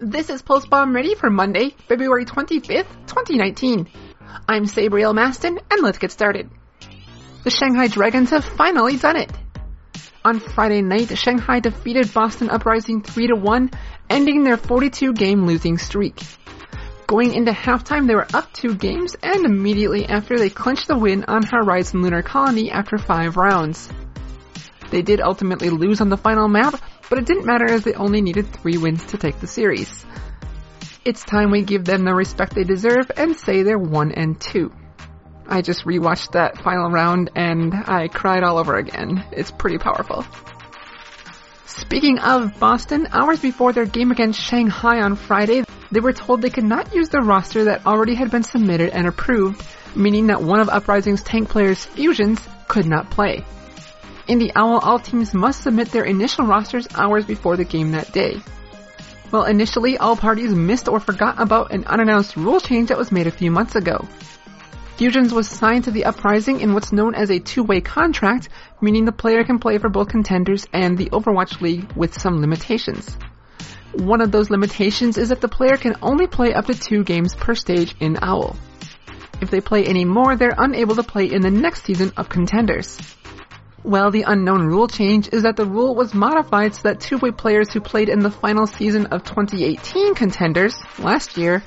This is Pulse Bomb ready for Monday, February 25th, 2019. I'm Sabriel Maston, and let's get started. The Shanghai Dragons have finally done it. On Friday night, Shanghai defeated Boston Uprising 3-1, ending their 42-game losing streak. Going into halftime, they were up two games, and immediately after they clinched the win on Horizon Lunar Colony after five rounds. They did ultimately lose on the final map, but it didn't matter as they only needed three wins to take the series. It's time we give them the respect they deserve and say they're 1 and 2. I just rewatched that final round and I cried all over again. It's pretty powerful. Speaking of Boston, hours before their game against Shanghai on Friday, they were told they could not use the roster that already had been submitted and approved, meaning that one of Uprising's tank players' fusions could not play. In the OWL, all teams must submit their initial rosters hours before the game that day. Well, initially, all parties missed or forgot about an unannounced rule change that was made a few months ago. Fusions was signed to the Uprising in what's known as a two-way contract, meaning the player can play for both contenders and the Overwatch League with some limitations. One of those limitations is that the player can only play up to two games per stage in OWL. If they play any more, they're unable to play in the next season of Contenders. Well, the unknown rule change is that the rule was modified so that two-way players who played in the final season of 2018 contenders last year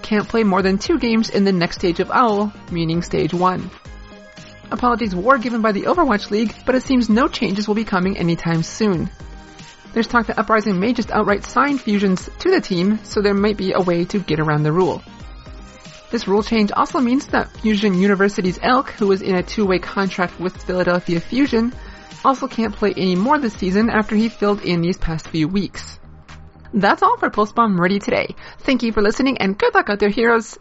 can't play more than two games in the next stage of OWL, meaning stage one. Apologies were given by the Overwatch League, but it seems no changes will be coming anytime soon. There's talk that Uprising may just outright sign fusions to the team, so there might be a way to get around the rule. This rule change also means that Fusion University's Elk, who was in a two-way contract with Philadelphia Fusion, also can't play anymore this season after he filled in these past few weeks. That's all for Pulse Bomb Ready today. Thank you for listening and good luck out there, heroes.